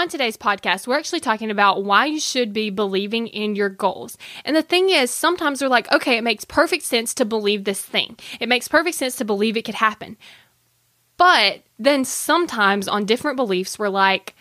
On today's podcast, we're actually talking about why you should be believing in your goals. And the thing is, sometimes we're like, okay, it makes perfect sense to believe this thing. It makes perfect sense to believe it could happen. But then sometimes on different beliefs, we're like,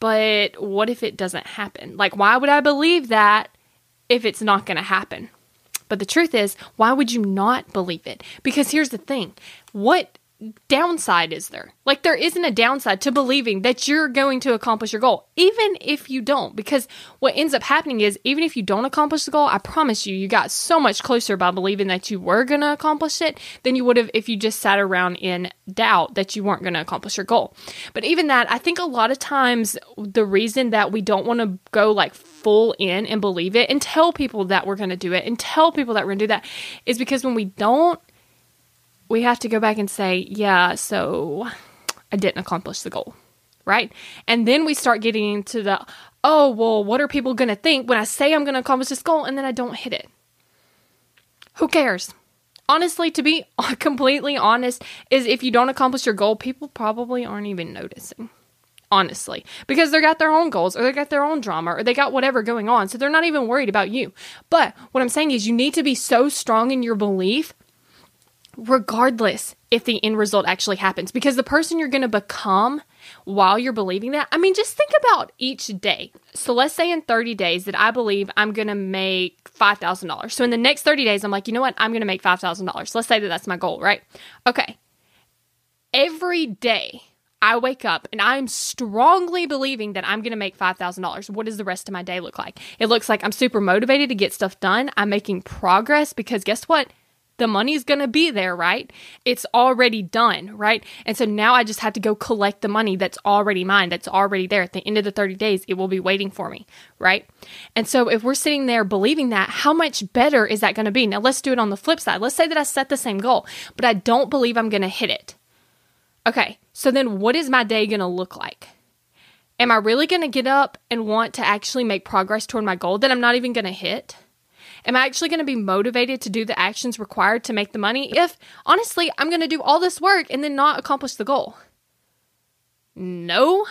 but what if it doesn't happen? Like, why would I believe that if it's not going to happen? But the truth is, why would you not believe it? Because here's the thing what downside is there? Like, there isn't a downside to believing that you're going to accomplish your goal, even if you don't. Because what ends up happening is, even if you don't accomplish the goal, I promise you, you got so much closer by believing that you were going to accomplish it than you would have if you just sat around in doubt that you weren't going to accomplish your goal. But even that, I think a lot of times the reason that we don't want to go like full in and believe it and tell people that we're going to do it and tell people that we're going to do that is because when we don't, we have to go back and say, yeah, so I didn't accomplish the goal, right? And then we start getting into the, oh, well, what are people going to think when I say I'm going to accomplish this goal and then I don't hit it? Who cares? Honestly, to be completely honest, is if you don't accomplish your goal, people probably aren't even noticing. Honestly, because they got their own goals or they got their own drama or they got whatever going on. So they're not even worried about you. But what I'm saying is, you need to be so strong in your belief regardless if the end result actually happens because the person you're going to become while you're believing that i mean just think about each day so let's say in 30 days that i believe i'm going to make $5000 so in the next 30 days i'm like you know what i'm going to make $5000 let's say that that's my goal right okay every day I wake up and I'm strongly believing that I'm going to make $5,000. What does the rest of my day look like? It looks like I'm super motivated to get stuff done. I'm making progress because guess what? The money's going to be there, right? It's already done, right? And so now I just have to go collect the money that's already mine, that's already there. At the end of the 30 days, it will be waiting for me, right? And so if we're sitting there believing that, how much better is that going to be? Now let's do it on the flip side. Let's say that I set the same goal, but I don't believe I'm going to hit it. Okay, so then what is my day going to look like? Am I really going to get up and want to actually make progress toward my goal that I'm not even going to hit? Am I actually going to be motivated to do the actions required to make the money if, honestly, I'm going to do all this work and then not accomplish the goal? No.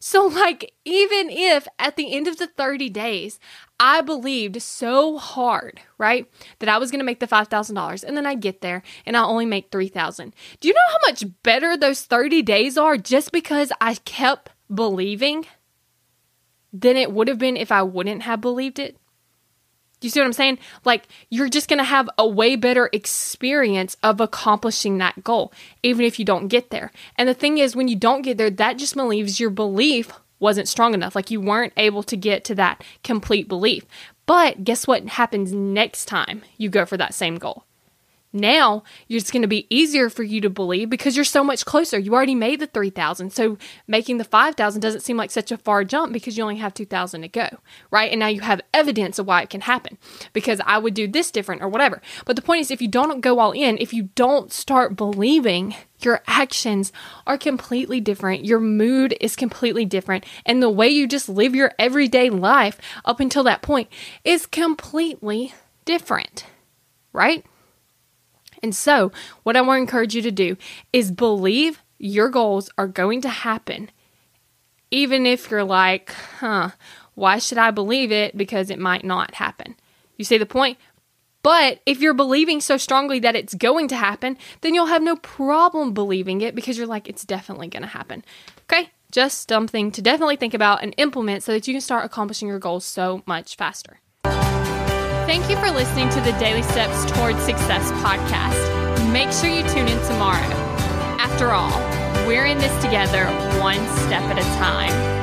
So, like, even if at the end of the 30 days, I believed so hard, right, that I was going to make the $5,000 and then I get there and I only make 3000 Do you know how much better those 30 days are just because I kept believing than it would have been if I wouldn't have believed it? Do you see what I'm saying? Like, you're just going to have a way better experience of accomplishing that goal, even if you don't get there. And the thing is, when you don't get there, that just believes your belief wasn't strong enough. Like, you weren't able to get to that complete belief. But guess what happens next time you go for that same goal? Now it's going to be easier for you to believe because you're so much closer. You already made the 3000. So making the 5000 doesn't seem like such a far jump because you only have 2000 to go, right? And now you have evidence of why it can happen because I would do this different or whatever. But the point is if you don't go all in, if you don't start believing, your actions are completely different. Your mood is completely different. And the way you just live your everyday life up until that point is completely different, right? And so, what I want to encourage you to do is believe your goals are going to happen, even if you're like, huh, why should I believe it? Because it might not happen. You see the point? But if you're believing so strongly that it's going to happen, then you'll have no problem believing it because you're like, it's definitely going to happen. Okay? Just something to definitely think about and implement so that you can start accomplishing your goals so much faster. Thank you for listening to the Daily Steps Towards Success podcast. Make sure you tune in tomorrow. After all, we're in this together, one step at a time.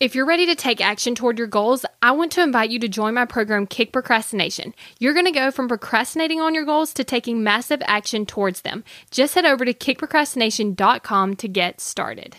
If you're ready to take action toward your goals, I want to invite you to join my program, Kick Procrastination. You're going to go from procrastinating on your goals to taking massive action towards them. Just head over to kickprocrastination.com to get started.